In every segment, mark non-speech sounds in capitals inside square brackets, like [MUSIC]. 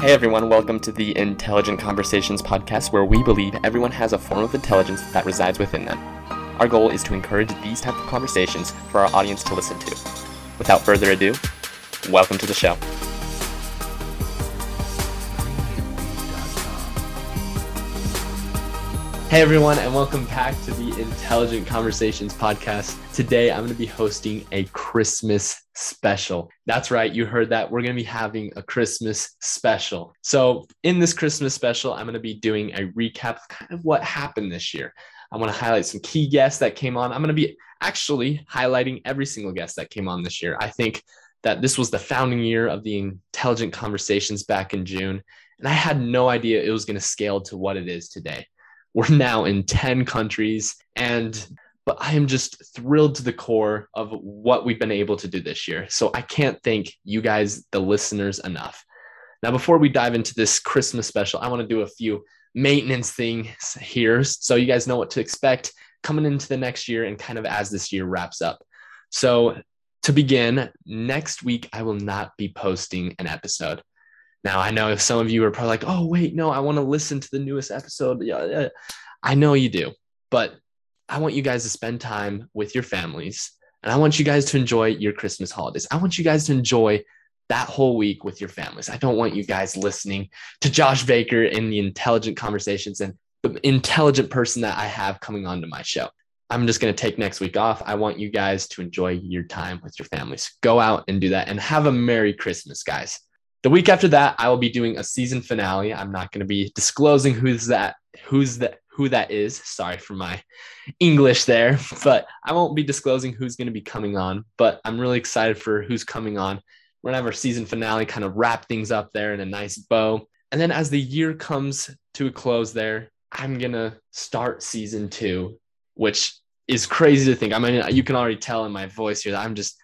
Hey everyone, welcome to the Intelligent Conversations podcast where we believe everyone has a form of intelligence that resides within them. Our goal is to encourage these type of conversations for our audience to listen to. Without further ado, welcome to the show. Hey everyone, and welcome back to the Intelligent Conversations podcast. Today I'm going to be hosting a Christmas special. That's right, you heard that. We're going to be having a Christmas special. So, in this Christmas special, I'm going to be doing a recap of kind of what happened this year. I want to highlight some key guests that came on. I'm going to be actually highlighting every single guest that came on this year. I think that this was the founding year of the Intelligent Conversations back in June, and I had no idea it was going to scale to what it is today. We're now in 10 countries and but I am just thrilled to the core of what we've been able to do this year. So I can't thank you guys, the listeners, enough. Now, before we dive into this Christmas special, I want to do a few maintenance things here so you guys know what to expect coming into the next year and kind of as this year wraps up. So, to begin, next week I will not be posting an episode. Now, I know if some of you are probably like, oh, wait, no, I want to listen to the newest episode. Yeah, yeah. I know you do, but I want you guys to spend time with your families and I want you guys to enjoy your Christmas holidays. I want you guys to enjoy that whole week with your families. I don't want you guys listening to Josh Baker in the intelligent conversations and the intelligent person that I have coming onto my show. I'm just going to take next week off. I want you guys to enjoy your time with your families. Go out and do that and have a Merry Christmas, guys. The week after that, I will be doing a season finale. I'm not going to be disclosing who's that, who's that, who that is. Sorry for my English there, but I won't be disclosing who's going to be coming on. But I'm really excited for who's coming on. We're going to have our season finale kind of wrap things up there in a nice bow. And then as the year comes to a close there, I'm going to start season two, which is crazy to think. I mean, you can already tell in my voice here that I'm just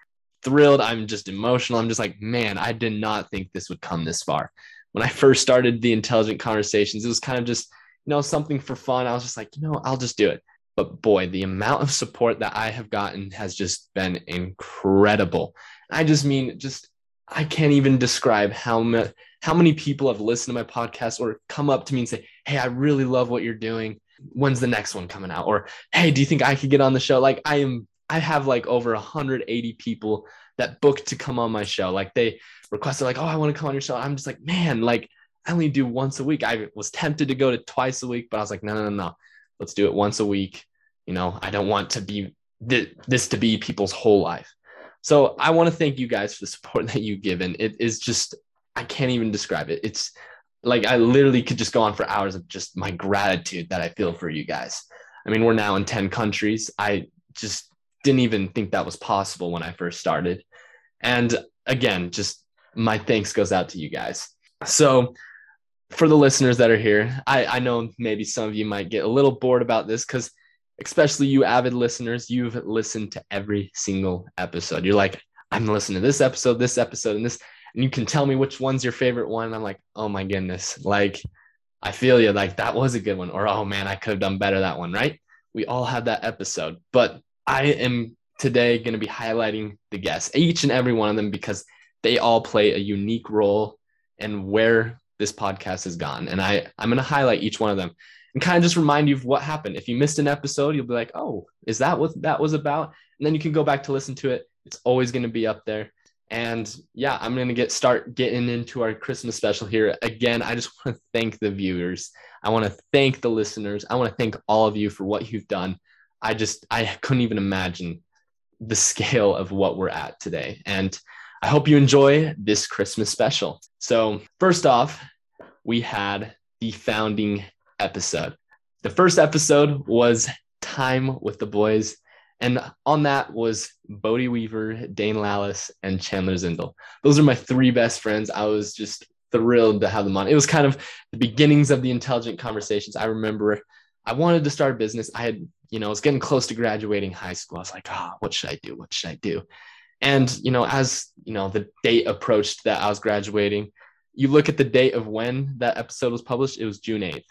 thrilled. I'm just emotional. I'm just like, man, I did not think this would come this far. When I first started the intelligent conversations, it was kind of just, you know, something for fun. I was just like, you know, I'll just do it. But boy, the amount of support that I have gotten has just been incredible. I just mean, just I can't even describe how much how many people have listened to my podcast or come up to me and say, "Hey, I really love what you're doing. When's the next one coming out?" Or, "Hey, do you think I could get on the show?" Like I am I have like over 180 people that booked to come on my show. Like they requested, like, oh, I want to come on your show. I'm just like, man, like I only do once a week. I was tempted to go to twice a week, but I was like, no, no, no, no. Let's do it once a week. You know, I don't want to be th- this to be people's whole life. So I want to thank you guys for the support [LAUGHS] that you've given. It is just, I can't even describe it. It's like I literally could just go on for hours of just my gratitude that I feel for you guys. I mean, we're now in 10 countries. I just didn't even think that was possible when I first started. And again, just my thanks goes out to you guys. So, for the listeners that are here, I, I know maybe some of you might get a little bored about this because, especially you avid listeners, you've listened to every single episode. You're like, I'm listening to this episode, this episode, and this, and you can tell me which one's your favorite one. I'm like, oh my goodness, like, I feel you. Like, that was a good one. Or, oh man, I could have done better that one, right? We all have that episode. But I am today going to be highlighting the guests, each and every one of them, because they all play a unique role and where this podcast has gone. And I, I'm going to highlight each one of them and kind of just remind you of what happened. If you missed an episode, you'll be like, oh, is that what that was about? And then you can go back to listen to it. It's always going to be up there. And yeah, I'm going to get start getting into our Christmas special here. Again, I just [LAUGHS] want to thank the viewers. I want to thank the listeners. I want to thank all of you for what you've done. I just I couldn't even imagine the scale of what we're at today. And I hope you enjoy this Christmas special. So, first off, we had the founding episode. The first episode was Time with the Boys. And on that was Bodie Weaver, Dane Lallis, and Chandler Zindel. Those are my three best friends. I was just thrilled to have them on. It was kind of the beginnings of the intelligent conversations. I remember I wanted to start a business. I had you know, I was getting close to graduating high school. I was like, ah, oh, what should I do? What should I do? And, you know, as, you know, the date approached that I was graduating, you look at the date of when that episode was published, it was June 8th.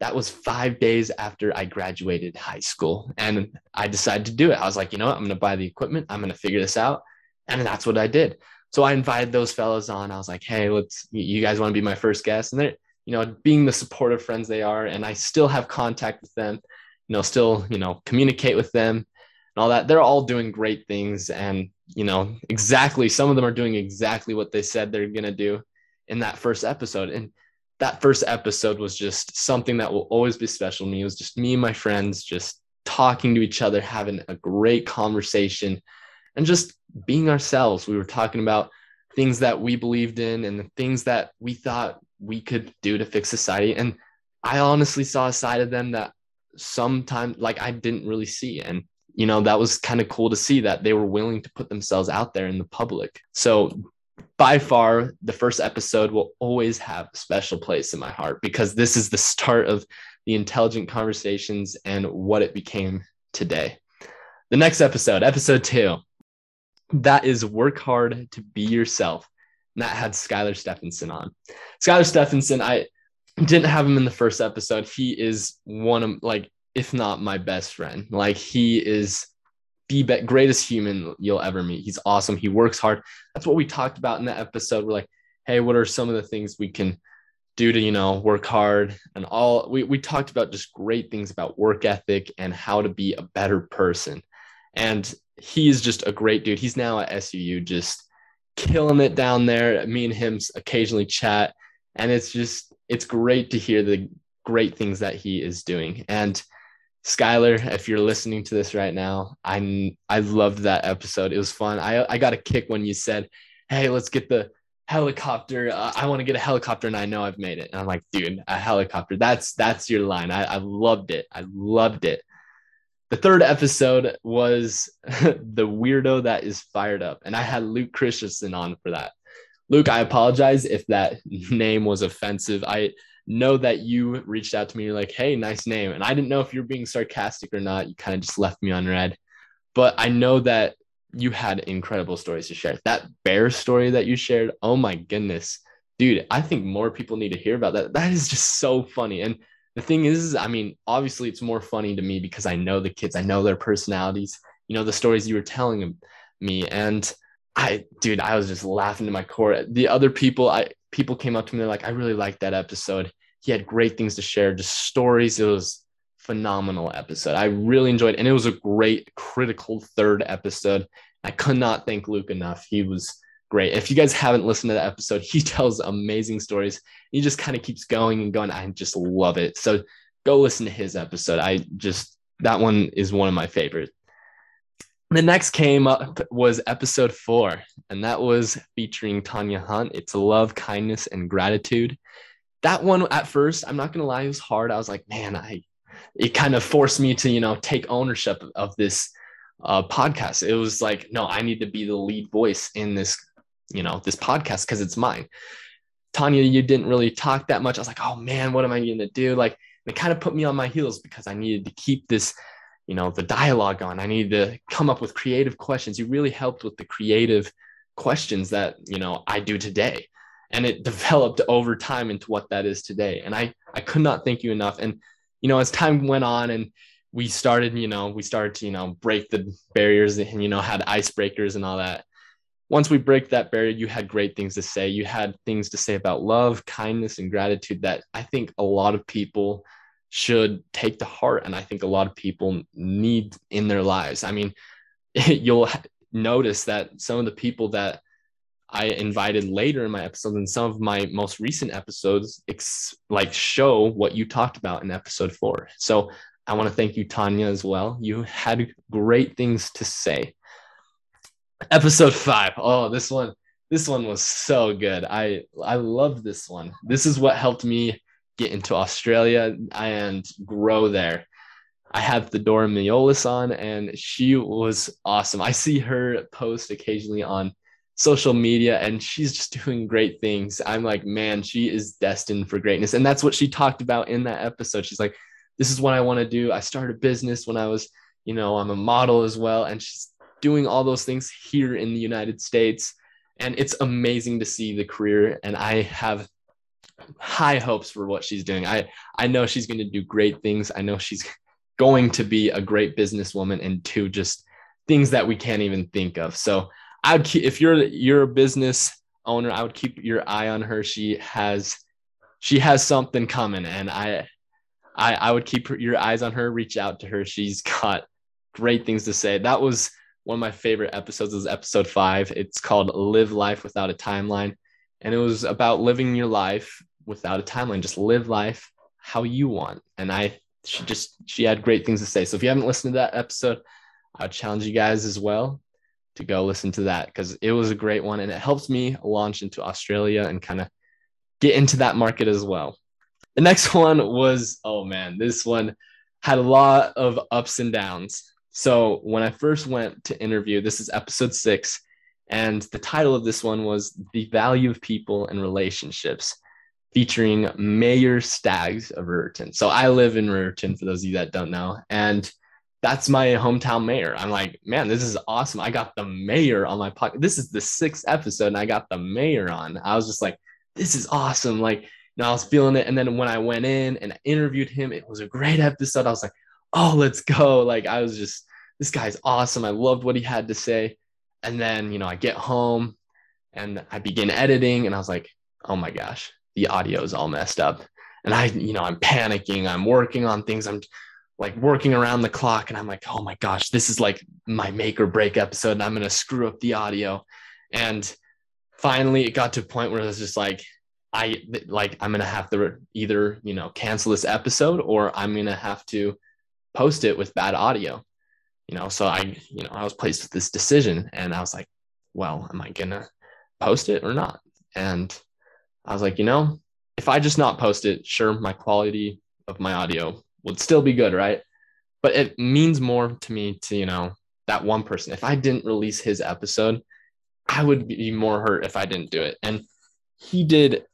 That was five days after I graduated high school. And I decided to do it. I was like, you know what? I'm going to buy the equipment. I'm going to figure this out. And that's what I did. So I invited those fellows on. I was like, hey, let's, you guys want to be my first guest? And they're, you know, being the supportive friends they are, and I still have contact with them, you know, still, you know, communicate with them and all that. They're all doing great things. And, you know, exactly, some of them are doing exactly what they said they're going to do in that first episode. And that first episode was just something that will always be special to me. It was just me and my friends just talking to each other, having a great conversation, and just being ourselves. We were talking about things that we believed in and the things that we thought we could do to fix society. And I honestly saw a side of them that sometimes like I didn't really see. And you know, that was kind of cool to see that they were willing to put themselves out there in the public. So by far the first episode will always have a special place in my heart because this is the start of the intelligent conversations and what it became today. The next episode, episode two, that is work hard to be yourself. And that had Skylar Stephenson on. Skylar Stephenson, I didn't have him in the first episode. He is one of like, if not my best friend. Like he is the be- greatest human you'll ever meet. He's awesome. He works hard. That's what we talked about in that episode. We're like, hey, what are some of the things we can do to, you know, work hard and all we, we talked about just great things about work ethic and how to be a better person. And he's just a great dude. He's now at SUU just killing it down there. Me and him occasionally chat. And it's just, it's great to hear the great things that he is doing. And Skylar, if you're listening to this right now, I I loved that episode. It was fun. I I got a kick when you said, "Hey, let's get the helicopter. Uh, I want to get a helicopter, and I know I've made it." And I'm like, "Dude, a helicopter. That's that's your line." I, I loved it. I loved it. The third episode was [LAUGHS] the weirdo that is fired up, and I had Luke Christensen on for that. Luke, I apologize if that [LAUGHS] name was offensive. I know that you reached out to me. You're like, hey, nice name. And I didn't know if you're being sarcastic or not. You kind of just left me on read. But I know that you had incredible stories to share. That bear story that you shared, oh my goodness. Dude, I think more people need to hear about that. That is just so funny. And the thing is, I mean, obviously it's more funny to me because I know the kids, I know their personalities, you know, the stories you were telling me. And I, dude, I was just laughing to my core. The other people, I people came up to me, they're like, I really liked that episode. He had great things to share, just stories. It was phenomenal episode. I really enjoyed, it. and it was a great critical third episode. I could not thank Luke enough. He was great. If you guys haven't listened to the episode, [LAUGHS] he tells amazing stories. He just kind of keeps going and going. I just love it. So go listen to his episode. I just that one is one of my favorites. The next came up was episode four, and that was featuring Tanya Hunt. It's love, kindness, and gratitude that one at first, I'm not gonna lie, it was hard. I was like, man, I it kind of forced me to, you know, take ownership of this uh, podcast. It was like, no, I need to be the lead voice in this, you know, this podcast because it's mine. Tanya, you didn't really talk that much. I was like, oh man, what am I going to do? Like, it kind of put me on my heels because I needed to keep this, you know, the dialogue on. I needed to come up with creative questions. You really helped with the creative questions that, you know, I do today and it [LAUGHS] developed over time into what that is today. And i i could not thank you enough. And you know as time went on and we started you know we started to you know break the barriers and you know had icebreakers and all that. Once we break that barrier you had great things to say. You had things to say about love kindness and gratitude that i think a lot of people should take to heart. And i think a lot of people need in their lives. I mean [LAUGHS] you'll notice that some of the people that I invited later in my episodes and some of my most recent episodes ex- like show what you talked about in episode four. So I want to thank you, Tanya, as well. You had great things to say. Episode five. Oh, this one, this one was so good. I I love this one. This is what helped me get into Australia and grow there. I have Theodora Miolis on, and she was awesome. I see her post occasionally on social media and she's just [LAUGHS] doing great things. I'm like, man, she is destined for greatness. And that's what she talked about in that episode. She's like, this is what I want to do. I started a business when I was, you know, I'm a model as well. And she's doing all those things here in the United States. And it's amazing to see the career. And I have high hopes for what she's doing. I, I know she's going to do great things. I know she's [LAUGHS] going to be a great businesswoman and two just things that we can't even think of. So I'd keep if you're you're a business owner, I would keep your eye on her. She has she has something coming, and I I I would keep your eyes on her. Reach out to her. She's got great things to say. That was one of my favorite episodes. Was episode five. It's called "Live Life Without a Timeline," and it was about living your life without a timeline. Just live life how you want. And I she just she had great things to say. So if you haven't listened to that episode, I challenge you guys as well to go listen to that because it was a great one and it helps me launch into Australia and kind of get into that market as well. The next [LAUGHS] one was oh man, this one had a lot of ups and downs. So when I first went to interview, this is episode six, and the title of this one was The Value of People and Relationships featuring Mayor Staggs of Riverton. So I live in Riverton, for those of you that don't know, and that's my hometown mayor. I'm like, man, this is awesome. I got the mayor on my podcast. This is the sixth episode, and I got the mayor on. I was just like, this is awesome. Like, know, I was feeling it. And then when I went in and I interviewed him, it was a great episode. I was like, oh, let's go. Like, I was just, this guy's awesome. I loved what he had to say. And then, you know, I get home and I begin editing, and I was like, oh my gosh, the audio is all messed up. And I, you know, I'm panicking. I'm working on things. I'm like working around the clock. And I'm like, oh my gosh, this is like my make or break episode. And I'm going to screw up the audio. And finally, it got to a point where it was just like, I like, I'm going to have to either, you know, cancel this episode or I'm going to have to post it with bad audio. You know, so I, you know, I was placed with this decision and I was like, well, am I going to post it or not? And I was like, you know, if I just not post it, sure, my quality of my audio would still be good, right? But it means more to me to, you know, that one person. If I didn't release his episode, I would be more hurt if I didn't do it. And he did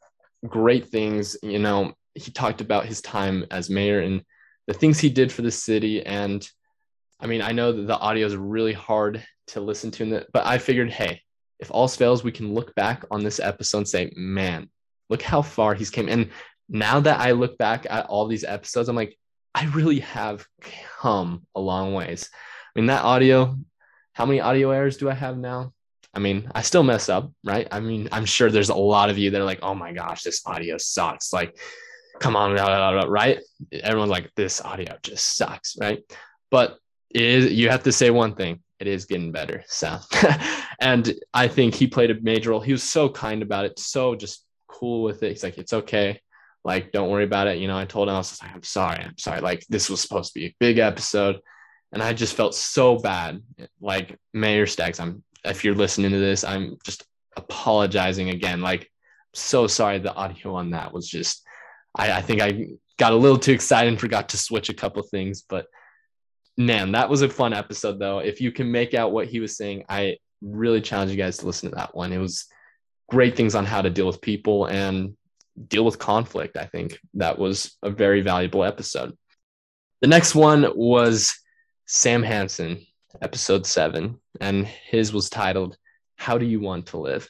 great things. You know, he talked about his time as mayor and the things he did for the city. And I mean, I know that the audio is really hard to listen to, but I figured, hey, if all fails, we can look back on this episode and say, man, look how far he's came. And now that I look back at all these episodes, I'm like, I really have come a long ways. I mean, that audio, how many audio errors do I have now? I mean, I still mess up, right? I mean, I'm sure there's a lot of you that are like, oh my gosh, this audio sucks. Like, come on, blah, blah, blah, right? Everyone's like, this audio just sucks, right? But it is, you have to say one thing it is getting better. So, [LAUGHS] and I think he played a major role. He was so kind about it, so just cool with it. He's like, it's okay. Like, don't worry about it. You know, I told him, I was like, I'm sorry. I'm sorry. Like, this was supposed to be a big episode. And I just felt so bad. Like, Mayor Staggs, I'm, if you're listening to this, I'm just apologizing again. Like, so sorry. The audio on that was just, I, I think I got a little too excited and forgot to switch a couple things. But man, that was a fun episode, though. If you can make out what he was saying, I really challenge you guys to listen to that one. It was, great things on how to deal with people and deal with conflict. I think that was a very valuable episode. The next one was Sam Hansen, episode seven, and his was titled, How Do You Want to Live?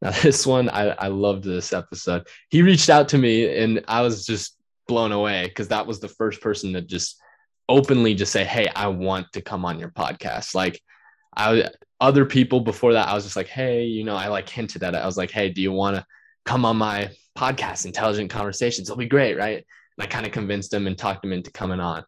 Now, [LAUGHS] this one, I, I loved this episode. He reached out to me and I was just blown away because that was the first person that just openly just say, Hey, I want to come on your podcast. Like, I other people before that, I was just like, hey, you know, I like hinted at it. I was like, hey, do you want to come on my podcast, Intelligent Conversations? It'll be great, right? And I kind of convinced him and talked him into coming on.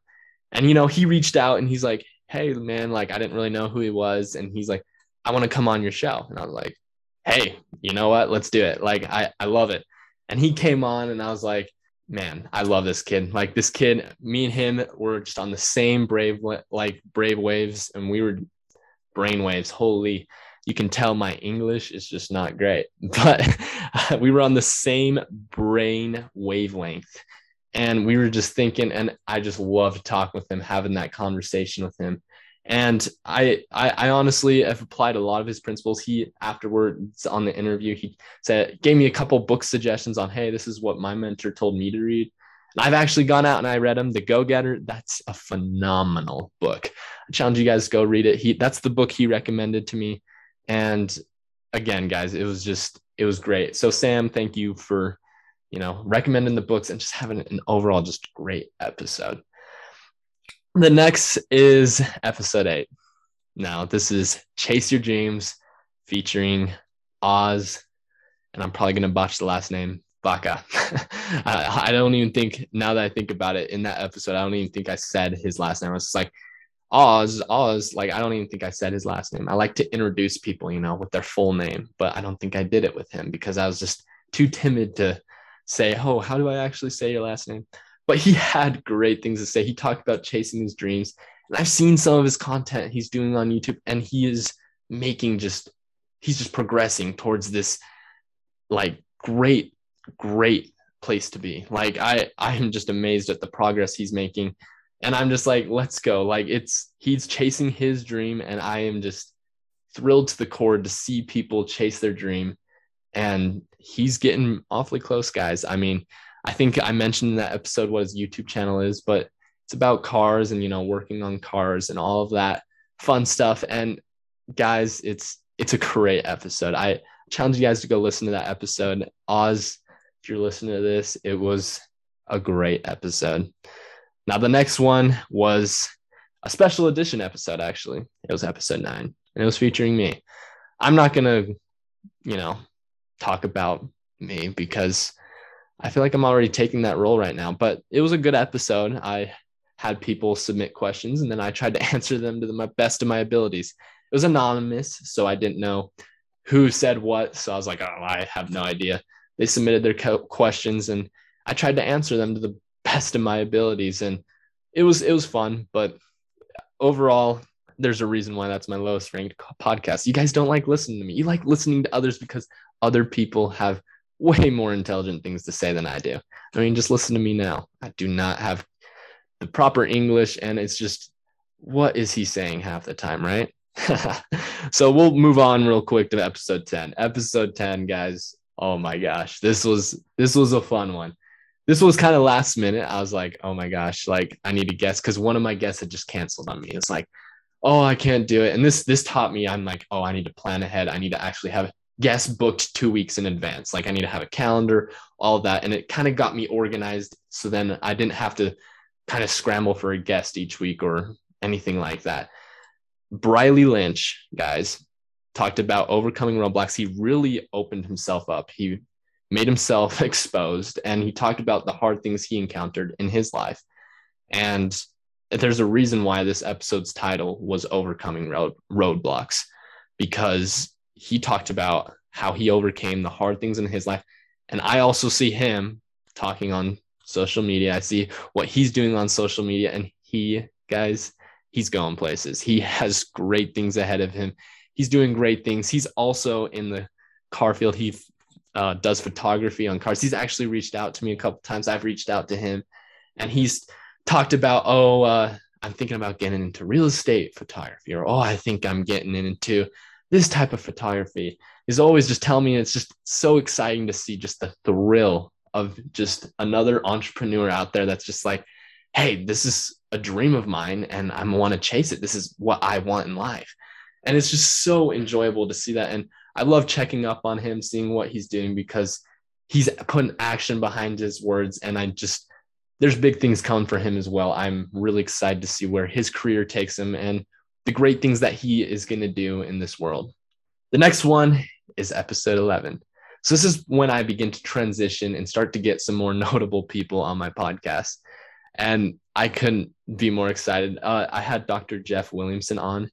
And you know, he reached out and he's like, hey, man, like I didn't really know who he was, and he's like, I want to come on your show. And I was like, hey, you know what? Let's do it. Like I I love it. And he came on, and I was like, man, I love this kid. Like this kid, me and him were just on the same brave like brave waves, and we were brain waves. Holy, you can tell my English is just not great, [LAUGHS] but [LAUGHS] we were on the same brain wavelength. And we were just thinking, and I just loved talking with him, having that conversation with him. And I, I, I honestly have applied a lot of his principles. He afterwards on the interview, he said, gave me a couple book suggestions on, hey, this is what my mentor told me to read. And I've actually gone out and I read him, The Go Getter. That's a phenomenal book. I challenge you guys to go read it. He that's the book he recommended to me. And again, guys, it was just it was great. So Sam, thank you for you know recommending the books and just having an overall just great episode. The next is episode eight. Now, this is Chase Your Dreams, featuring Oz, and I'm probably gonna botch the last name, Baca. [LAUGHS] I, I, don't even think now that I think about it in that episode, I don't even think I said his last name. I was just like Oz, Oz. Like I don't even think I said his last name. I like to introduce people, you know, with their full name, but I don't think I did it with him because I was just too timid to say, "Oh, how do I actually say your last name?" But he [LAUGHS] had great things to say. He talked about chasing his dreams, and I've seen some of his content he's doing on YouTube, and he is making just he's just progressing towards this like great great place to be like i i am just amazed at the progress he's making and i'm just like let's go like it's he's chasing his dream and i am just thrilled to the core to see people chase their dream and he's getting awfully close guys i mean i think i mentioned in that episode what his youtube channel is but it's about cars and you know working on cars and all of that fun stuff and guys it's it's a great episode. I challenge you guys to go listen to that episode. Oz, if you're listening to this, it was a great episode. Now, the next one was a special edition episode, actually. It was episode nine, and it was featuring me. I'm not going to, you know, talk about me because I feel like I'm already taking that role right now, but it was a good episode. I had people submit questions and then I tried to [LAUGHS] answer them to the best of my abilities it was anonymous, so I didn't know who said what. So I was like, oh, I have no idea. They submitted their co- questions, and I tried to answer them to the best of my abilities, and it was it was fun. But overall, there's a reason why that's my lowest ranked podcast. You guys don't like listening to me. You like listening to others because other people have [LAUGHS] way more intelligent things to say than I do. I mean, just listen to me now. I do not have the proper English, and it's just what is he saying half the time, right? [LAUGHS] so we'll move on real quick to episode 10. Episode 10, guys. Oh my gosh. This was this was a fun one. This was kind of last minute. I was like, oh my gosh, like I need to guess because one of my guests had just canceled on me. It's like, oh, I can't do it. And this this taught me I'm like, oh, I need to plan ahead. I need to actually have guests booked two weeks in advance. Like I need to have a calendar, all that. And it kind of got me organized. So then I didn't have to kind of scramble for a guest each week or anything like that. Briley Lynch, guys, talked about overcoming roadblocks. He really opened himself up. He made himself [LAUGHS] exposed and he talked about the hard things he encountered in his life. And there's a reason why this episode's title was Overcoming Road Roadblocks, because he talked about how he overcame the hard things in his life. And I also see him talking on social media. I see what he's doing on social media. And he, guys, he's going places. He has great things ahead of him. He's doing great things. He's also in the car field. He uh, does photography on cars. He's actually reached out to me a couple times. I've reached out to him, and he's talked about, oh, uh, I'm thinking about getting into real estate photography, or oh, I think I'm getting into this type of photography. He's always just telling me it's just so exciting to see just the thrill of just another entrepreneur out there that's just like, hey, this is a dream of mine and I want to chase it. This is what I want in life. And it's just so enjoyable to see that. And I love checking up on him, seeing what he's doing because he's putting action behind his words. And I just, there's big things coming for him as well. I'm really excited to see where his career takes him and the great things that he is going to do in this world. The next one is episode 11. So, this is when I begin to transition and start to get some more [LAUGHS] notable people on my podcast and I couldn't be more excited. Uh, I had Dr. Jeff Williamson on,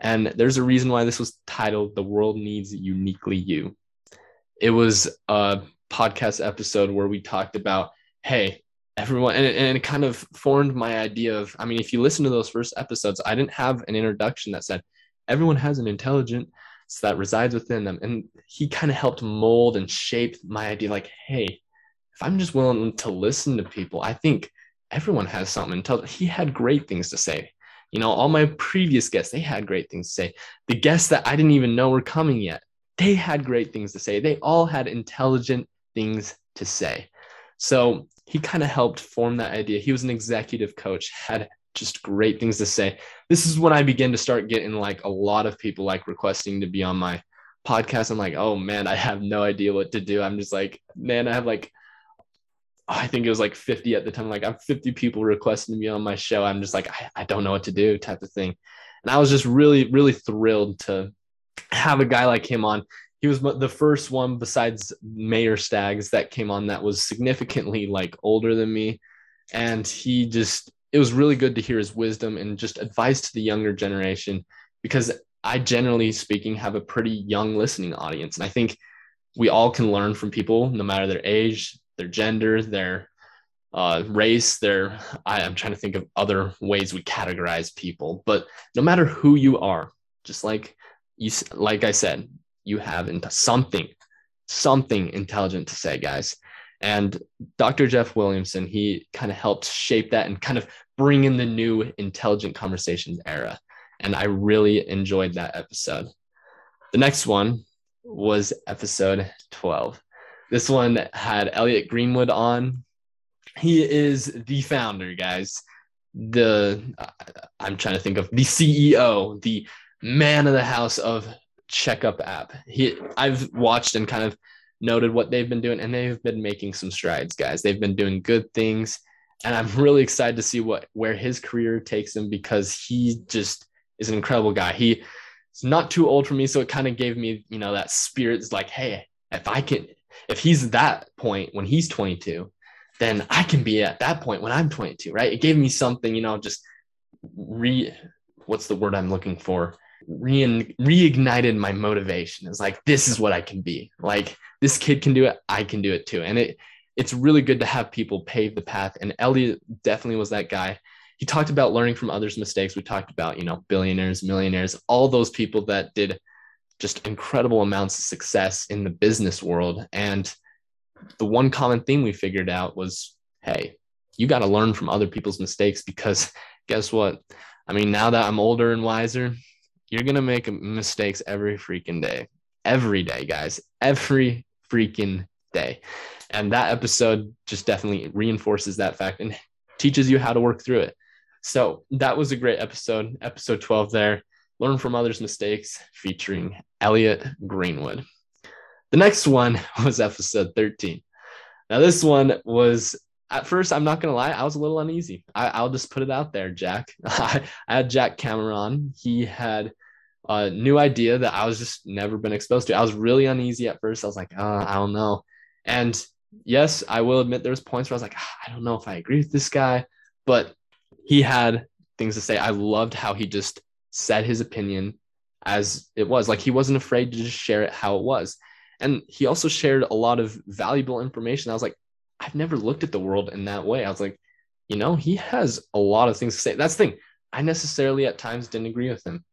and there's a reason why this was titled "The World Needs Uniquely You." It was a podcast episode where we talked about, hey, everyone, and, and it kind of formed my idea of. I mean, if you listen to those first episodes, I didn't have an introduction that said everyone has an intelligence that resides within them, and he kind of helped mold and shape my idea. Like, hey, if I'm just willing to listen to people, I think everyone has something. He had great things to say. You know, all my previous guests, they had great things to say. The guests that I didn't even know were coming yet, they had great things to say. They all had intelligent things to say. So he kind of helped form that idea. He was an executive coach, had just great things to say. This is when I began to start getting like a lot of people like requesting to be on my podcast. I'm like, oh man, I have no idea what to do. I'm just like, man, I have like I think it was like 50 at the time. Like I'm 50 people requesting be on my show. I'm just like, I, I don't know what to do type of thing. And I was just really, really thrilled to have a guy like him on. He was the first one besides Mayor Staggs that came on that was significantly like older than me. And he just, it was really good to hear his wisdom and just advice to the younger generation because I generally speaking have a pretty young listening audience. And I think we all can learn from people no matter their age, their gender, their uh, race, their, I, I'm trying to think of other ways we categorize people, but no matter who you are, just like you, like I said, you have into something, something intelligent to say, guys. And Dr. Jeff Williamson, he kind of helped shape that and kind of bring in the new intelligent conversations era. And I really enjoyed that episode. The next one was episode 12. This one had Elliot Greenwood on. He is the founder, guys. The I'm trying to think of the CEO, the man of the house of Checkup app. He I've watched and kind of noted what they've been doing, and they've been making some strides, guys. They've been doing good things, and I'm really excited to see what where his career takes him because he just is an incredible guy. He is not too old for me, so it kind of gave me, you know, that spirit. It's like, hey, if I can, if he's that point when he's 22, then I can be at that point when I'm 22, right? It gave me something, you know, just re, what's the word I'm looking for? Re- reignited my motivation. It's like, this is what I can be. Like, this kid can do it. I can do it too. And it, it's really good to have people pave the path. And Elliot definitely was that guy. He talked about learning from others' mistakes. We talked about, you know, billionaires, millionaires, all those people that did just incredible amounts of success in the business world. And the one common theme we figured out was hey, you got to learn from other people's mistakes because [LAUGHS] guess what? I mean, now that I'm older and wiser, you're going to make mistakes every freaking day. Every day, guys. Every freaking day. And that episode just definitely reinforces that fact and teaches you how to work through it. So that was a great episode, episode 12 there. Learn from others' mistakes, featuring Elliot Greenwood. The next one [LAUGHS] was episode 13. Now, this one was at first, I'm not gonna lie, I was a little uneasy. I, will just put it out there, Jack. [LAUGHS] I, I had Jack Cameron. He had a new idea that I was just never been exposed to. I was really uneasy at first. I was like, uh, I don't know. And yes, I will admit there was points where I was like, ah, I don't know if I agree with this guy, but he had things to say. I loved how he just said his opinion as it was. Like he wasn't afraid to just share it how it was. And he also shared a lot of valuable information. I was like, I've never looked at the world in that way. I was like, you know, he has a lot of things to say. That's the thing. I necessarily at times didn't agree with him,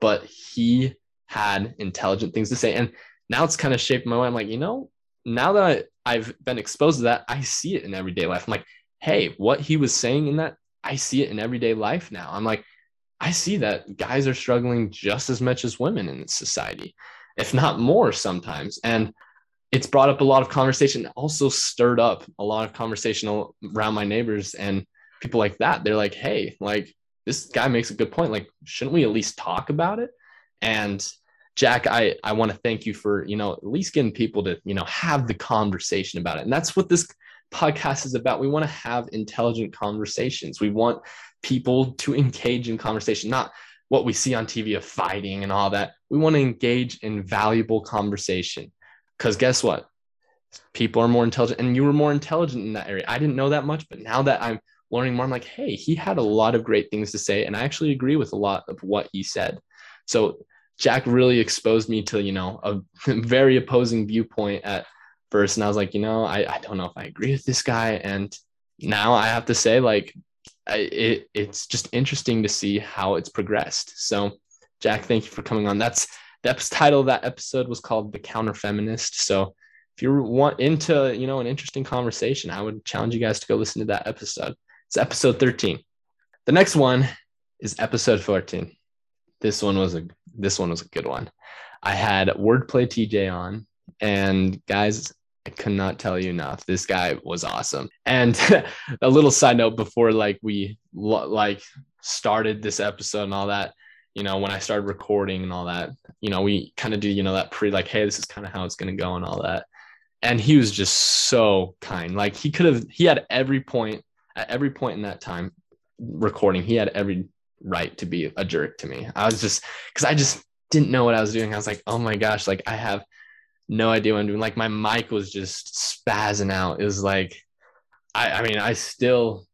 but he had intelligent things to say. And now it's kind of shaped my way. I'm like, you know, now that I, I've been exposed to that, I see it in everyday life. I'm like, hey, what he was saying in that, I see it in everyday life now. I'm like, I see that guys are struggling just as much as women in society, if not more sometimes. And it's brought up a lot of conversation, also stirred up a lot of conversation around my neighbors and people like that. They're like, hey, like this guy makes a good point. Like, shouldn't we at least talk about it? And Jack, I, I want to thank you for, you know, at least getting people to, you know, have the conversation about it. And that's what this podcast is about. We want to have intelligent conversations. We want people to engage in conversation, not what we see on TV of fighting and all that. We want to engage in valuable conversation. Because guess what? People are more intelligent, and you were more intelligent in that area. I didn't know that much, but now that I'm learning more, I'm like, hey, he had a lot of great things to say, and I actually agree with a lot of what he said. So Jack really exposed me to, you know, a [LAUGHS] very opposing viewpoint at first. And I was like, you know, I, I don't know if I agree with this guy. And now I have to say, like, It, it's just interesting to see how it's progressed. So, Jack, thank you for coming on. That's the title of that episode was called "The Counter Feminist." So, if you want into you know an interesting conversation, I would challenge you guys to go listen to that episode. It's episode thirteen. The next one is episode fourteen. This one was a this one was a good one. I had wordplay TJ on, and guys, I could not tell you enough. This guy was awesome. And [LAUGHS] a little side note before like we like started this episode and all that, you know, when I started recording and all that, you know, we kind of do, you know, that pre like, hey, this is kind of how it's going to go and all that. And he was just so kind. Like he could have, he had every point at every point in that time recording, he had every right to be a jerk to me. I was just, cause I just, didn't know what I was doing. I was like, oh my gosh, like I have no idea what I'm doing. Like my mic was just spazzing out. It was like, I, I mean, I still,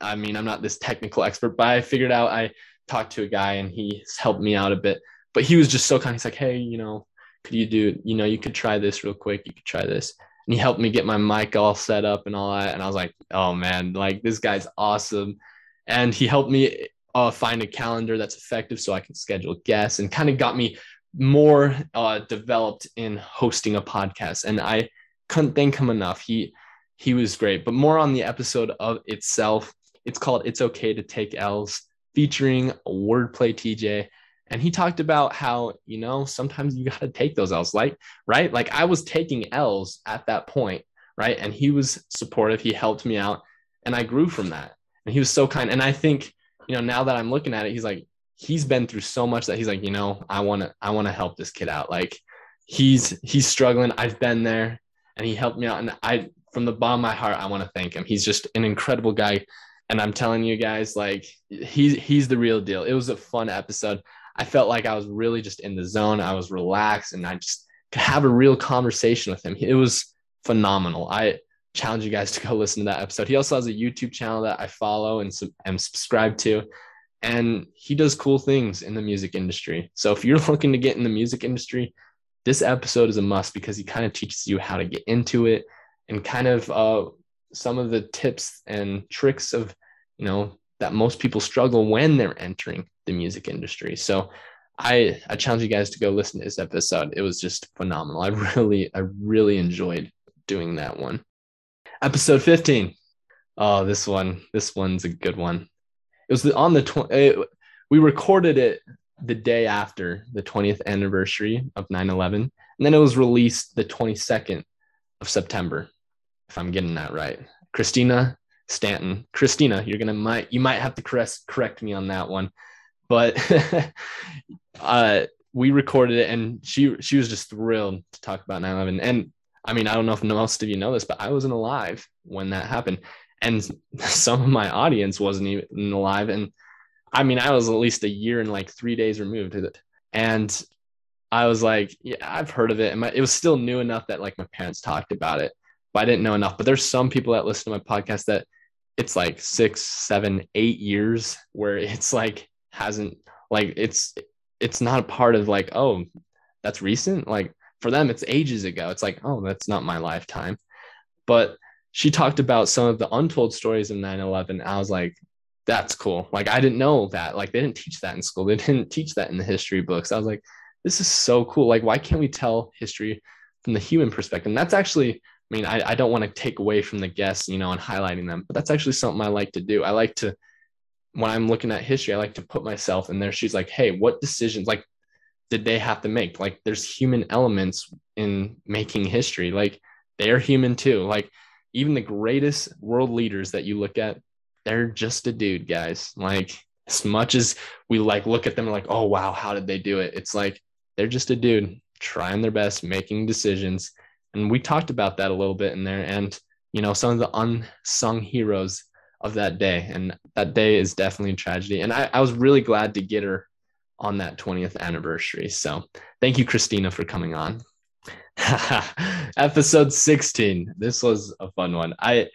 I mean, I'm not this technical expert, but I figured out I talked to a guy and he's helped me out a bit. But he was just so kind. He's like, hey, you know, could you do, you know, you could try this real quick. You could try this. And he helped me get my mic all set up and all that. And I was like, oh man, like this guy's awesome. And he helped me uh, find a calendar that's effective so I can schedule guests and kind of got me more uh, developed in hosting a podcast. And I couldn't thank him enough. He he was great. But more on the episode of itself. It's called "It's Okay to Take L's," featuring wordplay TJ. And he talked about how you know sometimes you got to take those L's, like right. Like I was taking L's at that point, right? And he was supportive. He helped me out, and I grew from that. And he was so kind. And I think you know now that I'm looking at it, he's like, he's been through so much that he's like, you know, I want to I want to help this kid out. Like he's he's struggling. I've been there and he helped me out and I from the bottom of my heart I want to thank him. He's just an incredible guy and I'm telling you guys like he's he's the real deal. It was a fun episode. I felt like I was really just in the zone. I was relaxed and I just could have a real conversation with him. It was phenomenal. I challenge you guys to go listen to that episode. He also has a YouTube channel that I follow and am subscribed to and he does cool things in the music industry. So if you're [LAUGHS] looking to get in the music industry, this episode is a must because he kind of teaches you how to get into it and kind of uh, some of the tips and tricks of, you know, that most people struggle when they're entering the music industry. So I I challenge you guys to go listen to this episode. It was just phenomenal. I [LAUGHS] really I really enjoyed doing that one. Episode 15. Oh, this one this one's a good one it was on the tw- we recorded it the day after the 20th anniversary of 9-11 and then it was released the 22nd of september if i'm getting that right. Christina stanton. Christina you're gonna might you might have to correct correct me on that one but [LAUGHS] uh we recorded it and she she was just thrilled to talk about 9-11 and i mean i don't know if most of you know this but i wasn't alive when that happened and [LAUGHS] some of my audience wasn't even alive. And i mean i was at least a year and like three days removed. And i was like yeah i've heard of it. And my, it was still new enough that like my parents talked about it but i didn't know enough. But there's some people that listen to my podcast that it's like six seven eight years where it's like hasn't like it's it's not a part of like oh that's recent? Like for them it's ages ago. It's like oh that's not my lifetime. But she talked about some of the untold stories of 9-11 i was like that's cool. Like i didn't know that. Like they didn't teach that in school. They [LAUGHS] didn't teach that in the history books. I was like this is so cool. Like why can't we tell history from the human perspective? And that's actually i mean i, I don't want to take away from the guests you know and highlighting them but that's actually something i like to do. I like to when i'm looking at history i like to put myself in there. She's like hey what decisions like did they have to make? Like there's human elements in making history. Like they're human too. Like even the greatest world leaders that you look at, they're just a dude, guys. Like as much as we like look at them like, oh wow, how did they do it? It's like they're just a dude trying their best, making decisions. And we talked about that a little bit in there. And you know, some of the unsung heroes of that day. And that day is definitely a tragedy. And I, I was really glad to get her on that 20th anniversary. So thank you, Christina, for coming on. [LAUGHS] Episode 16. This was a fun one. I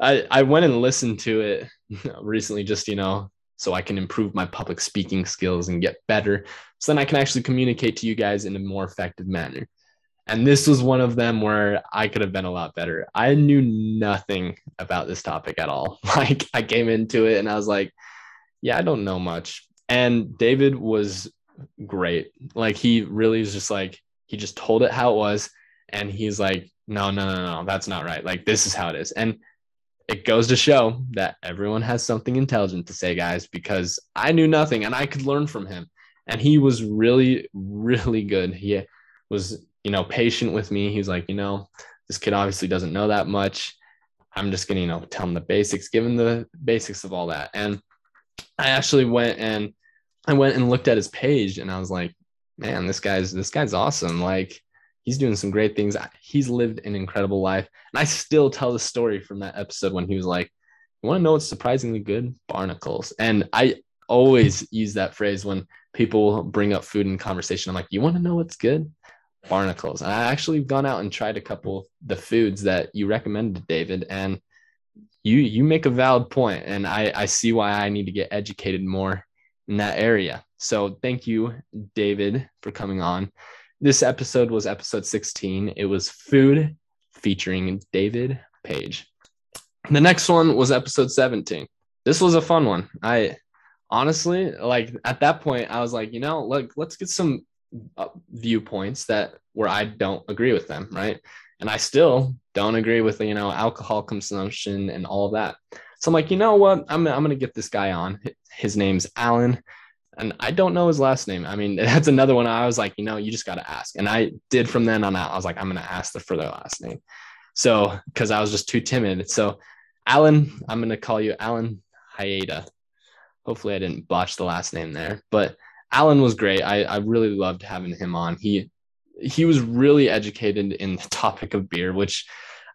I I went and listened to it [LAUGHS] recently just, you know, so I can improve my public speaking skills and get better. So then I can actually communicate to you guys in a more effective manner. And this was one of them where I could have been a lot better. I knew nothing about this topic at all. [LAUGHS] Like I came into it and I was like, yeah, I don't know much. And David was great. Like he really was just like, he just told it how it was. And he's like, no, no, no, no, that's not right. Like, this is how it is. And it goes to show that everyone has something intelligent to say, guys, because I knew nothing and I could learn from him. And he was really, really good. He was, you know, patient with me. He's like, you know, this kid obviously doesn't know that much. I'm just gonna, you know, tell him the basics, give him the basics of all that. And I actually went and I went and looked at his page and I was like, man, this guy's this guy's awesome. Like he's doing some great things. He's lived an incredible life. And I still tell the story from that episode when he was like, You want to know what's surprisingly good? Barnacles. And I always use that phrase when people bring up food in conversation. I'm like, you want to know what's good? Barnacles. And I actually gone out and tried a couple the foods that you recommended, David, and you you make a valid point, and I I see why I need to get educated more in that area. So thank you, David, for coming on. This episode was episode 16. It was food featuring David Page. The next one was episode 17. This was a fun one. I honestly like at that point I was like, you know, look, let's get some uh, viewpoints that where I don't agree with them, right? And I still don't agree with you know alcohol consumption and all of that. So I'm like, you know what? I'm I'm gonna get this guy on. His name's Alan, and I don't know his last name. I mean, [LAUGHS] that's another one. I was like, you know, you just got to ask, and I did from then on out. I was like, I'm gonna ask the for their last name. So because I was just too timid. So Alan, I'm gonna call you Alan Hayata. Hopefully, I didn't botch the last name there, but Alan was great. I, I really loved having him on. He he was really educated in the [LAUGHS] topic of beer, which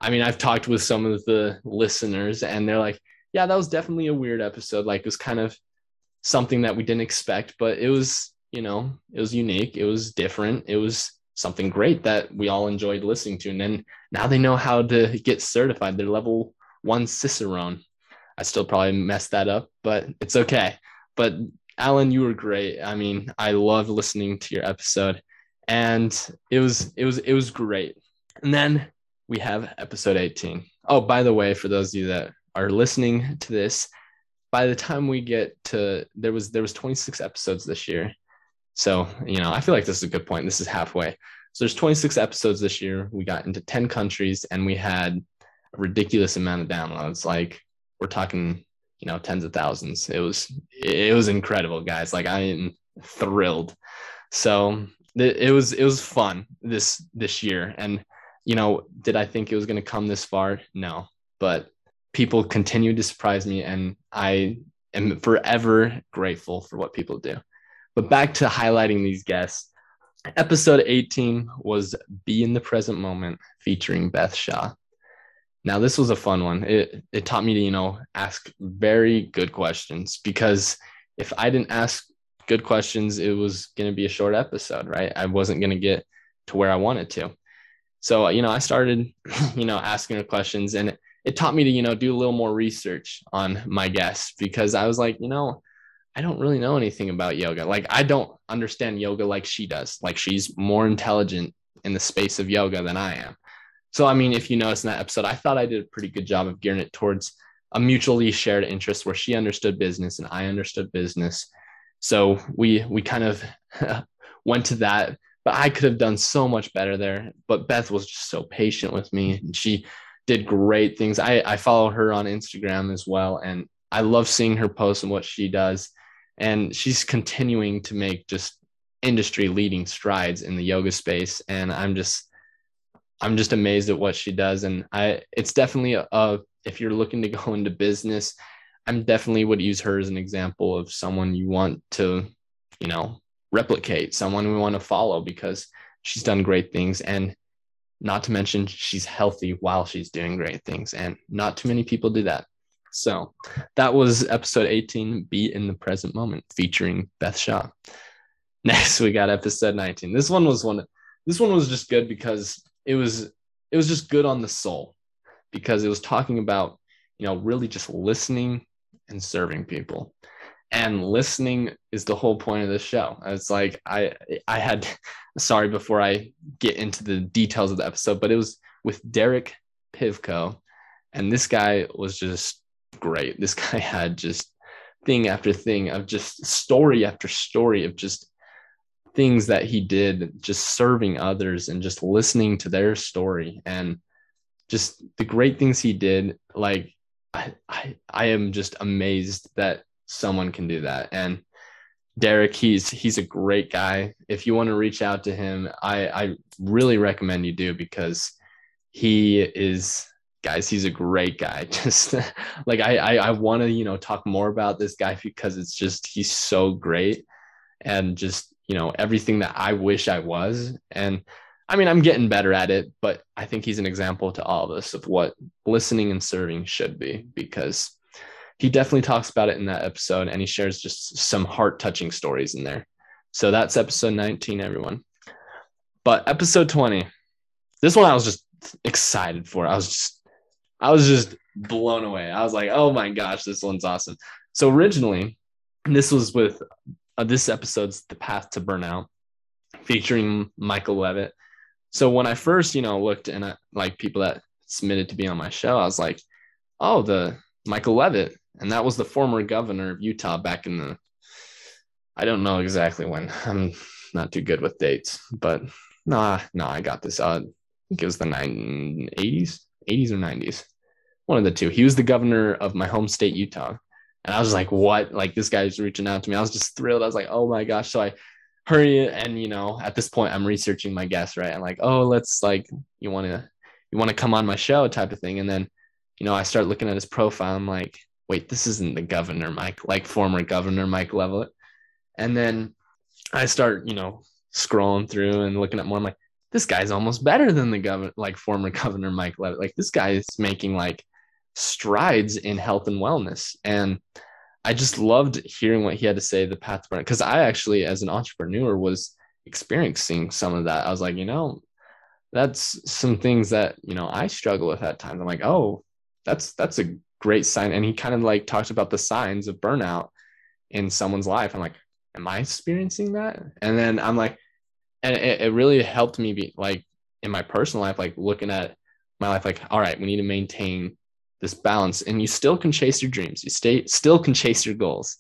I mean, I've talked with some of the listeners and they're like, yeah, that was definitely a weird episode. Like it was kind of something that we didn't expect, but it was, you know, it was unique. It was different. It was something great that we all enjoyed listening to. And then now they know how to get certified. They're level one Cicerone. I still probably messed that up, but it's okay. But Alan, you were great. I mean, I love listening to your episode and it was it was it was great. And then we have episode 18. Oh, by the way, for those of you that are listening to this, by the time we get to there was there was 26 episodes this year. So, you know, I feel like this is a good point. This is halfway. So there's 26 episodes this year. We got into 10 countries and we had a ridiculous amount of downloads. Like we're talking, you know, tens of thousands. It was it was incredible, guys. Like I am thrilled. So it was it was fun this this year and you know did i think it was going to come this far no but people continue to surprise me and i am forever grateful for what people do but back to highlighting these guests episode 18 was be in the present moment featuring beth shaw now this was a fun one it, it taught me to you know ask very good questions because if i didn't ask good questions, it was going to be a short episode, right? I wasn't going to get to where I wanted to. So, you know, I started, [LAUGHS] you know, asking her questions and it, taught me to, you know, do a little more research on my guests because I was like, you know, I don't really know anything about yoga. Like, I don't understand yoga like she does. Like, she's more intelligent in the space of yoga than I am. So, I mean, if you notice in that episode, I thought I did a pretty good job of gearing it towards a mutually shared interest where she understood business and I understood business so we we kind of [LAUGHS] went to that, but I could have done so much better there. But Beth was just so patient with me, and she did great things. I I follow her on Instagram as well, and I love seeing her post and what she does. And she's continuing to make just industry leading strides in the yoga space, and I'm just I'm just amazed at what she does. And I it's definitely a, a if you're looking to go [LAUGHS] into business I'm definitely would use her as an example of someone you want to, you know, replicate, someone we want to follow because she's done great things. And not to mention, she's healthy while she's doing great things. And not too many people do that. So that was episode 18, Be in the Present Moment, featuring Beth Shaw. [LAUGHS] Next, we got episode 19. This one was one, this one was just good because it was, it was just good on the soul because it was talking about, you know, really just listening and serving people and listening is the whole point of this show. It's like i i had [LAUGHS] sorry before i get into the details of the episode but it was with derek pivko and this guy was just great. This [LAUGHS] guy had just thing after thing of just story after story of just things that he did just serving others and just listening to their story and just the great things he did. Like I, I I am just amazed that someone can do that. And Derek, he's he's a great guy. If you want to reach out to him, I I really recommend you do because he is guys, he's a great guy. [LAUGHS] Just like I I, I want to, you know, talk more about this guy because it's just he's so great and just, you know, everything that I wish I was. And I mean, I'm getting better at it, but I think he's an example to all of us of what listening and serving should be because he definitely talks about it in that episode and he shares just some heart touching stories in there. So that's episode 19, everyone. But episode 20, this one I was just excited for. I was just, I was just blown away. I was like, oh my gosh, this one's awesome. So originally, this was with uh, this episode's The Path to Burnout, featuring Michael Levitt. So when I first, you know, looked and like people that submitted to be on my show, I was like, oh, the Michael Levitt, and that was the former governor of Utah back in the. I don't know exactly when. I'm not too good with dates, but nah, no, nah, I got this. Uh, I think it was the 80s, 80s or 90s, one of the two. He was the governor of my home state, Utah, and I was like, what? Like this guy's reaching out to me. I was just thrilled. I was like, oh my gosh. So I hurry and you know, at this point I'm researching my guests, right? I'm like, oh, let's like you want to you want to come on my show type of thing. And then, you know, I start looking at his profile. I'm like, wait, this isn't the governor, Mike, like former governor Mike Leavitt. And then I start, you know, scrolling through and looking at more. I'm like, this guy's almost better than the governor, like former [LAUGHS] governor Mike Leavitt. Like this guy is making like strides in health and wellness. And I just loved hearing what he had to say, the path to. Because I actually, as an entrepreneur, was experiencing some of that. I was like, you know, that's some things that you know I struggle with at times. I'm like, oh, that's that's a great sign. And he kind of like talked about the signs of burnout in someone's life. I'm like, am I experiencing that? And then I'm like, and it, it really helped me be like in my personal life, like looking at my life, like, all right, we need to maintain this balance and you still can chase your dreams you stay still can chase your goals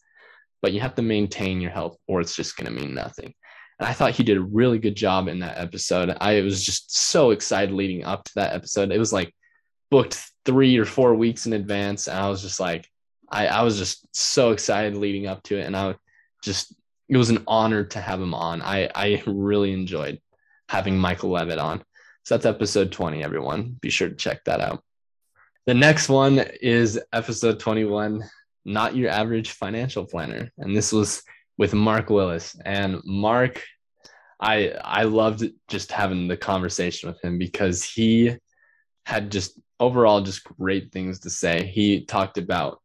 but you have to maintain your health or it's just going to mean nothing and i thought he did a really good job in that episode i was just so excited leading up to that episode it was like booked three or four weeks in advance and i was just like i, I was just so excited leading up to it and i just it was an honor to have him on i i really enjoyed having michael levitt on so that's episode 20 everyone be sure to check that out the next one is episode 21, Not Your Average Financial Planner. And this was with Mark Willis. And Mark, I I loved just having the conversation with him because he had just overall just great things to say. He talked about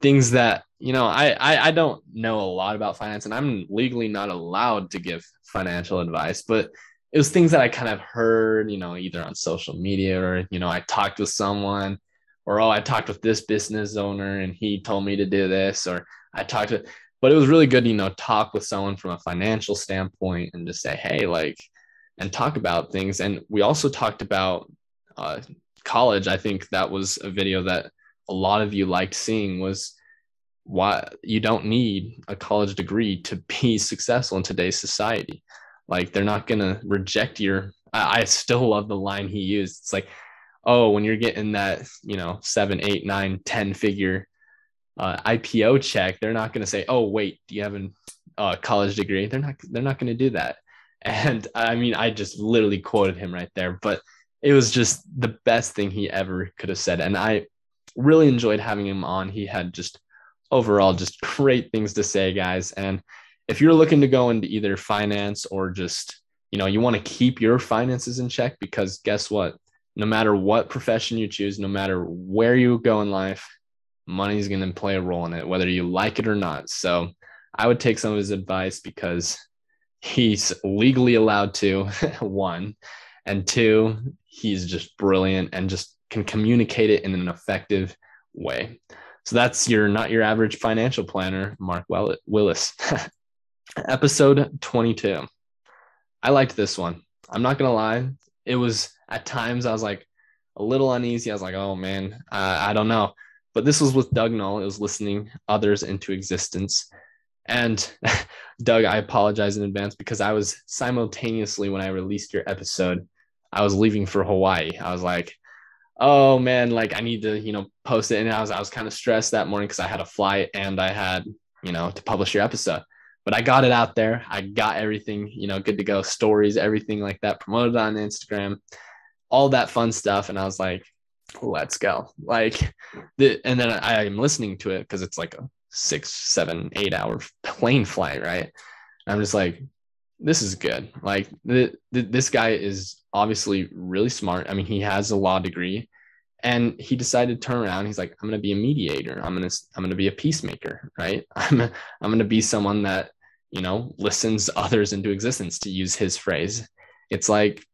things that you know I, I i don't know a lot about finance and i'm legally not allowed to give financial advice but it was things that i kind of heard you know either on social media or you know i talked with someone or oh i talked with this business owner and he told me to do this or i talked to but it was really good you know talk with someone from a financial standpoint and just say hey like and talk about things and we also talked about uh, college i think that was a video that a lot of you liked seeing was why you don't need a college degree to [LAUGHS] be successful in today's society like they're not to reject your I, I still love the line he used it's like oh, when you're getting that, you know, seven, eight, nine, 10 figure uh, IPO check, they're not to say, oh, wait, do you have a uh, college degree? They're not, they're not to do that. And I mean, I just literally quoted him right there, but it was just the best thing he ever could have said. And I really enjoyed having him on. He had just overall just great things to say, guys. And if you're looking to go into either finance or just, you know, you want to keep your finances in check because guess what? no matter what profession you choose, no matter where you go in life, money is going to play a role in it, whether you like it or not. So I would take some of his advice because he's legally allowed to, [LAUGHS] one, and two, he's just brilliant and just can communicate it in an effective way. So that's your not your average financial planner, Mark Willis. [LAUGHS] Episode 22. I liked this one. I'm not going to lie. It was at times I was like a little uneasy. I was like, oh man, I don't know. But this was with Doug Noll. It was listening others into existence. And [LAUGHS] Doug, I apologize in advance because I was simultaneously when I released your episode, I was leaving for Hawaii. I was like, oh man, like I need to, you know, post it. And I was I was kind of stressed that morning because I had a flight and I had, you know, to publish your episode. But I got it out there. I got everything, you know, good to go, stories, everything like that, promoted on Instagram all that fun stuff. And I was like, let's go. Like, the, and then I am listening to it because it's like a six, seven, eight hour plane flight, right? And I'm just like, this is good. Like, the, the, this guy is obviously really smart. I mean, he has a law degree and he decided to turn around. He's like i'm going to be a mediator. I'm going to i'm going to be a peacemaker right? [LAUGHS] I'm i'm going to be someone that you know listens others into existence to use his phrase. It's like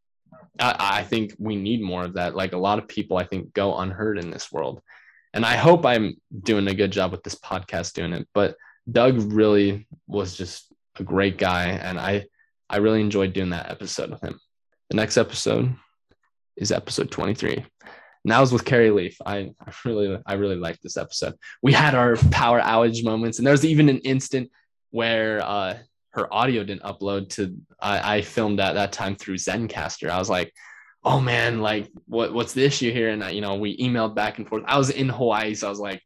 I, I think we need more of that. Like a lot of people i think go unheard in this world. And i hope i'm doing a good job with this podcast doing it but doug really was just a great guy and i i really enjoyed doing that episode with him the next episode is episode 23 now was with Carrie Leaf. I, I really, I really liked this episode. We had our power outage moments, and there was even an instant where uh, her audio didn't upload to. I, I filmed at that time through Zencastr. I was like, "Oh man, like what, what's the issue here?" And I, you know, we emailed back and forth. I was in Hawaii, so I was like,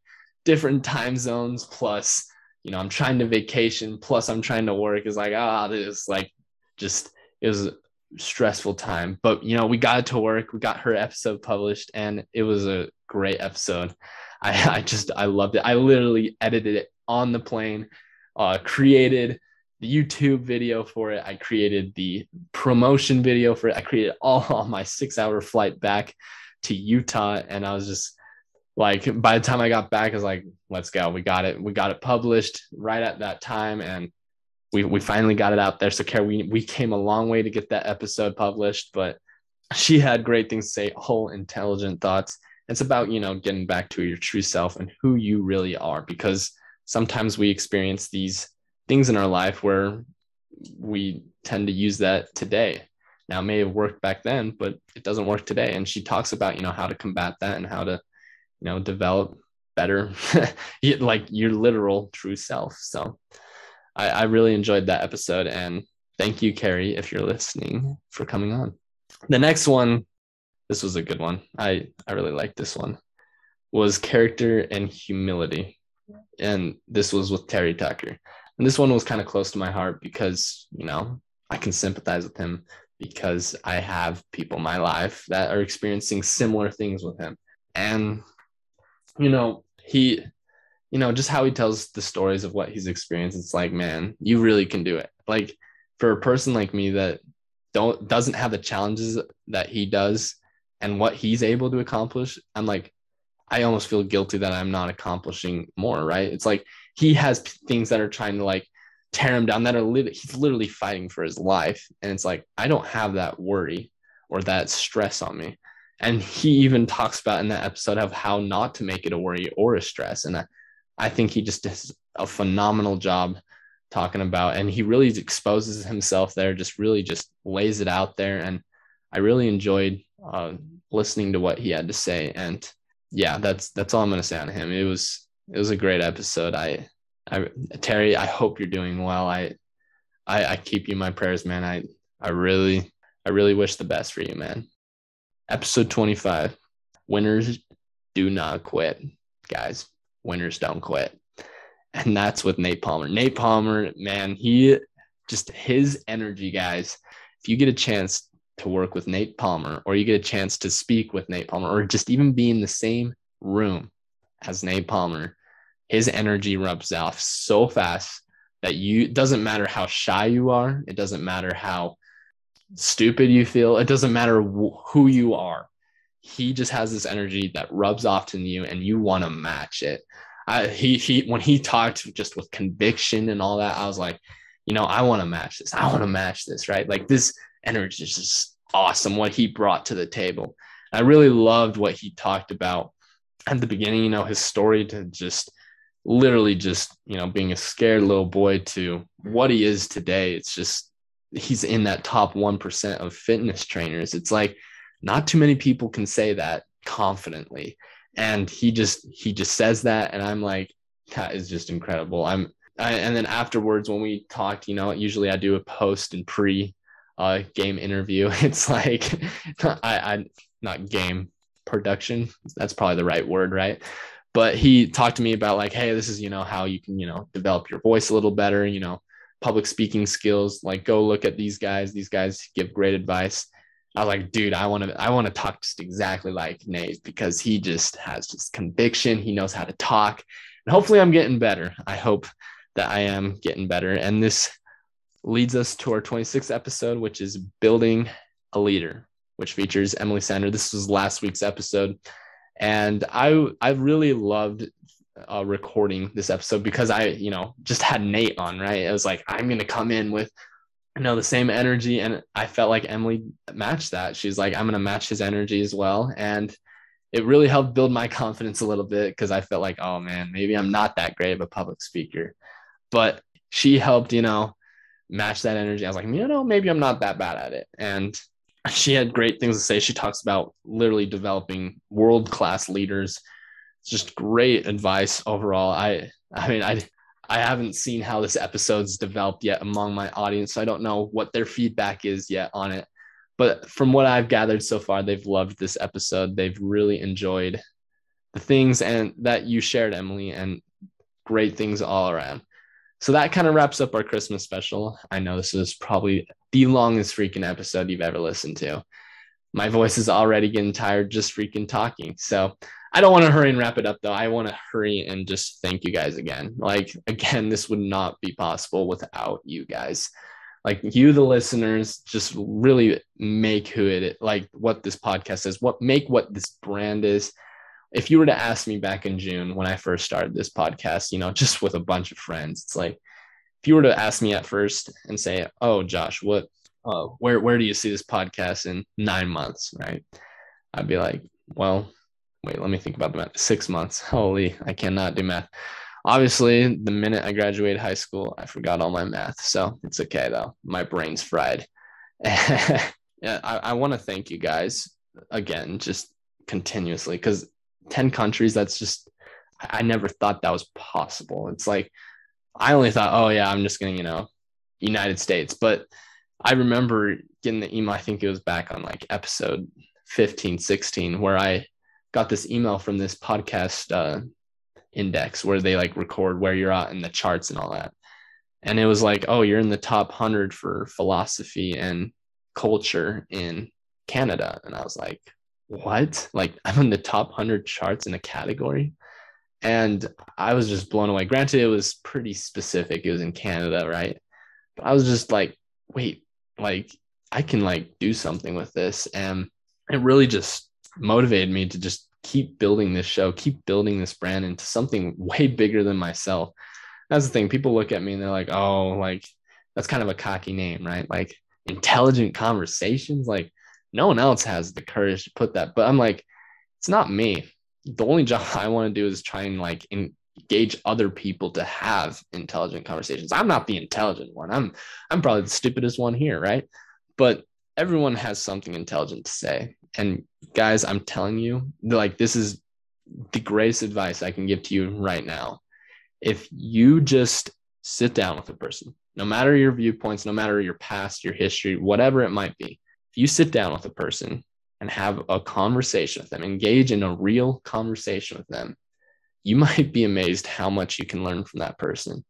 different time zones plus, you know, I'm trying to vacation plus I'm trying to work. Is like, ah, oh, this like just it was stressful time. But you know, we got it to work. We got her episode published, and it was a great episode. I, [LAUGHS] I just I loved it. I literally edited it on the plane, uh, created the YouTube video for it. I created the promotion video for it. I created all on my six hour flight back to Utah, and I was just like, by the time I got back, I was like, let's go. We got it. We got it published right at that time, and we we finally got it out there. So Kara, we we came a long way to get that episode published, but she had great things to say, whole intelligent thoughts. It's about, you know, getting back to your true self and who you really are because sometimes we experience these things in our life where we tend to use that today. Now, it may have worked back then, but it doesn't work today. And she talks about, you know, how to combat that and how to, you know, develop better, [LAUGHS] like your literal true self. So, I, I really enjoyed that episode. And thank you, Carrie, if you're listening, for coming on. The next one, this was a good one. I, I really liked this one, was character and humility. And this was with Terry Tucker. And this one was kind of close to my heart because, you know, I can sympathize with him because I have people in my life that are experiencing similar things with him. And, you know, he you know, just how he tells the stories of what he's experienced, it's like, man, you really can do it. Like for a person like me that don't doesn't have the challenges that he does and what he's able to accomplish, I'm like, I almost feel guilty that I'm not accomplishing more, right? It's like he has things that are trying to like tear him down that are li- he's literally fighting for his life. And it's like, I don't have that worry or that stress on me. And he even talks about in that episode of how not to make it a worry or a stress. And I, I think he just does a phenomenal job talking about, and he really exposes himself there, just really just lays it out there. And I really enjoyed uh, listening to what he had to say. And yeah, that's that's all I'm gonna say on him. It was it was a great episode. I, I Terry, I hope you're doing well. I, I, I keep you in my prayers, man. I I really I really wish the best for you, man. Episode 25. Winners do not quit, guys winners don't quit. And that's with Nate Palmer. Nate Palmer, man, he just his energy, guys. If you get a chance to work with Nate Palmer, or you get a chance to speak with Nate Palmer, or just even be in the same room as Nate Palmer, his energy rubs off so fast that you doesn't matter how shy you are, it doesn't matter how stupid you feel, it doesn't matter wh- who you are he just has this energy that rubs off to you and you want to match it. I, he he when he talked just with conviction and all that, I was like, you know, I want to match this. I want to match this, right? Like this energy is just awesome what he brought to the table. I really loved what he talked about at the beginning, you know, his story to just literally just, you know, being a scared little boy to what he is today. It's just he's in that top 1% of fitness trainers. It's like not too many people can say that confidently. And he just he just says that and I'm like that is just incredible. I'm I, and then afterwards when we talked, you know, usually I do a post and pre uh, game interview. [LAUGHS] It's like [LAUGHS] I, I not game production. That's probably the right word, right? But he talked to me about like, hey, this is you know how you can you know develop your voice a little better. You know, public speaking skills. Like, go look at these guys. These guys give great advice. I was like, dude, I want to, I want to talk just exactly like Nate because he just has just conviction. He knows how to talk, and hopefully, I'm getting better. I hope that I am getting better. And this leads us to our 26th episode, which is building a leader, which features Emily Sander. This was last week's episode, And I I really loved uh, recording this episode because I, you know, just had Nate on, right? It was like, I'm going to come in with, you know, the same energy. And I felt like Emily matched that. She's like, I'm going to match his energy as well. And it really helped build my [LAUGHS] confidence a little bit because I felt like, oh man, maybe I'm not that great of a public speaker. But she helped, you know, match that energy. I was like, you know, maybe I'm not that bad at it. And [LAUGHS] she had great things to say. She talks about literally developing world class leaders just great advice overall. I I mean I I haven't seen how this episode's developed yet among my audience. So I don't know what their feedback is yet on it. But from what I've gathered so far, they've loved this episode. They've really enjoyed the things and that you shared, Emily, and great things all around. So that kind of wraps up our Christmas special. I know this is probably the longest freaking episode you've ever listened to. My voice is already getting tired just freaking talking. So I don't want to hurry and wrap it up though. I want to hurry and just thank you guys again. Like again, this would not be possible without you guys. Like you, the listeners, just really make who it like what this podcast is, what make what this brand is. If you were to ask me back in June when I first started this podcast, you know, just with a bunch of friends, it's like if you were to ask me at first and say, "Oh, Josh, what, uh, where, where do you see this podcast in nine months?" Right? I'd be like, "Well, wait, let me think about the math. Six months. [LAUGHS] Holy, I cannot do math. Obviously, the minute I graduated high school, I forgot all my math. So it's okay though. My brain's fried. [LAUGHS] yeah, I, I want to thank you guys again, just continuously, because 10 countries, that's just, I never thought that was possible. It's like, I only thought, oh, yeah, I'm just going to, you know, United States. But I remember getting the email, I think it was back on like episode 15, 16, where I got this email from this podcast uh, index where they like record where you're at in the charts and all that. And it was like, oh, you're in the top 100 for philosophy and culture in Canada. And I was like, what? Like, [LAUGHS] I'm in the top 100 charts in a category. And I was just blown away. Granted, it was pretty specific. It was in Canada, right? But I was just like, wait, like, I can like do something with this. And it really just motivated me to just keep building this show, keep building this brand into something way bigger than myself. That's the thing. People look at me and they're like, oh, like that's kind of a cocky name, right? Like intelligent conversations. Like no one else has the courage to put that. But I'm like, it's not me. The only job [LAUGHS] I want to do is try and like engage other people to have intelligent conversations. I'm not the intelligent one. I'm I'm probably the stupidest one here, right? But everyone has something intelligent to say. And guys, I'm telling you, like, this is the greatest advice I can give to you right now. If you just sit down with a person, no matter your viewpoints, no matter your past, your history, whatever it might be, if you sit down with a person and have a conversation with them, engage in a real conversation with them, you [LAUGHS] might be amazed how much you can learn from that person.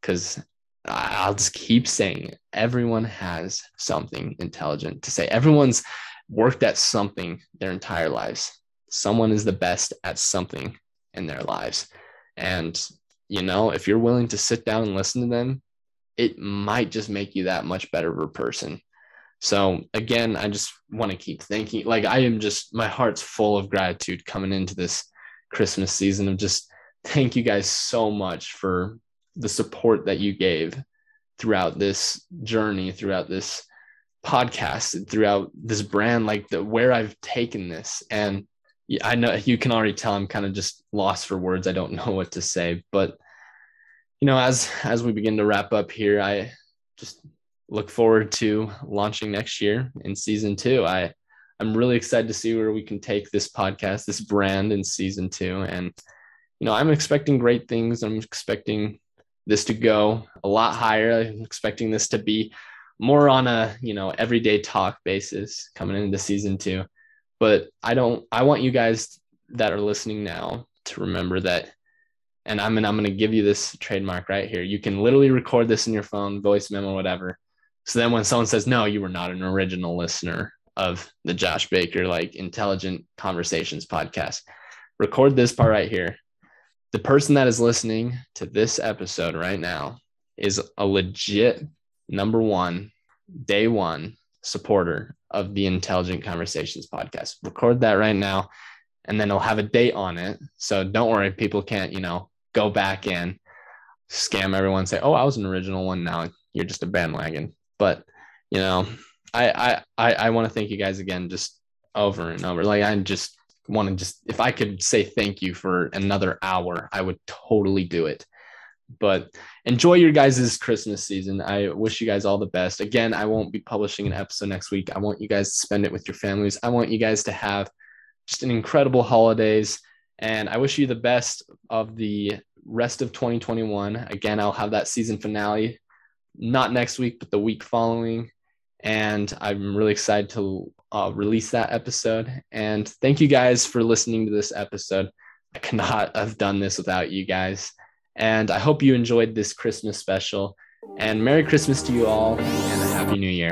Because I'll just keep saying it. Everyone has something intelligent to say. Everyone's worked at something their entire lives. Someone is the best at something in their lives. And, you know, if you're willing to sit down and listen to them, it might just make you that much better of a person. So, again, I just want to keep thinking like I am just, my heart's full of gratitude coming into this Christmas season of just thank you guys so much for the support that you gave throughout this journey, throughout this podcast throughout this brand, like the where I've taken this. And I know you can already tell I'm kind of just lost for words. I don't [LAUGHS] know what to say, but you know, as as we begin to wrap up here, I just look forward to launching next year in season two. I I'm really excited to see where we can take this podcast, this brand in season two. And you know, I'm expecting great things. I'm expecting this to go a lot higher. I'm expecting this to be more on a you know everyday talk basis coming into season two. But i don't i want you guys that are listening now to remember that and i'm gonna i'm gonna give you this trademark right here. You can literally record this in your phone voice memo whatever. So then when someone says no you were not an original listener of the josh baker like intelligent conversations podcast record this part right here the person that is listening to this episode right now is a legit number one, day one supporter of the Intelligent Conversations podcast. Record that right now and then it'll have a date on it. So don't worry, people can't, you know, go back and scam everyone, say, "Oh, I was an original one." Now you're just a bandwagon. But you know, I I I, I want to thank you guys again, just over and over. Like I'm just want to just if I could say thank you for another hour, I would totally do it. But enjoy your guys' Christmas season. I wish you guys all the best. Again, I won't be publishing an episode next week. I want you guys to spend it with your families. I want you guys to have just an incredible holidays. And I wish you the best of the rest of 2021. Again, I'll have that season finale, not next week, but the week following. And I'm really excited to uh, release that episode. And thank you guys for listening to this episode. I cannot have done this without you guys. And I hope you enjoyed this Christmas special. And Merry Christmas to you all and a Happy New Year.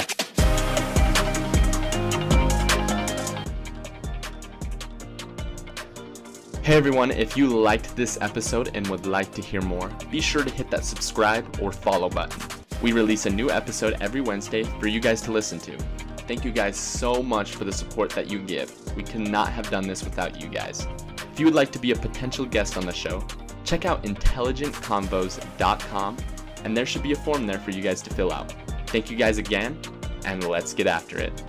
Hey everyone, if you liked this episode and would like to hear more, be sure to hit that subscribe or follow button. We release a new episode every Wednesday for you guys to listen to. Thank you guys so much for the support that you give. We could not have done this without you guys. If you would like to be a potential guest on the show, check out intelligentconvos.com and there should be a form there for you guys to fill out. Thank you guys again, and let's get after it.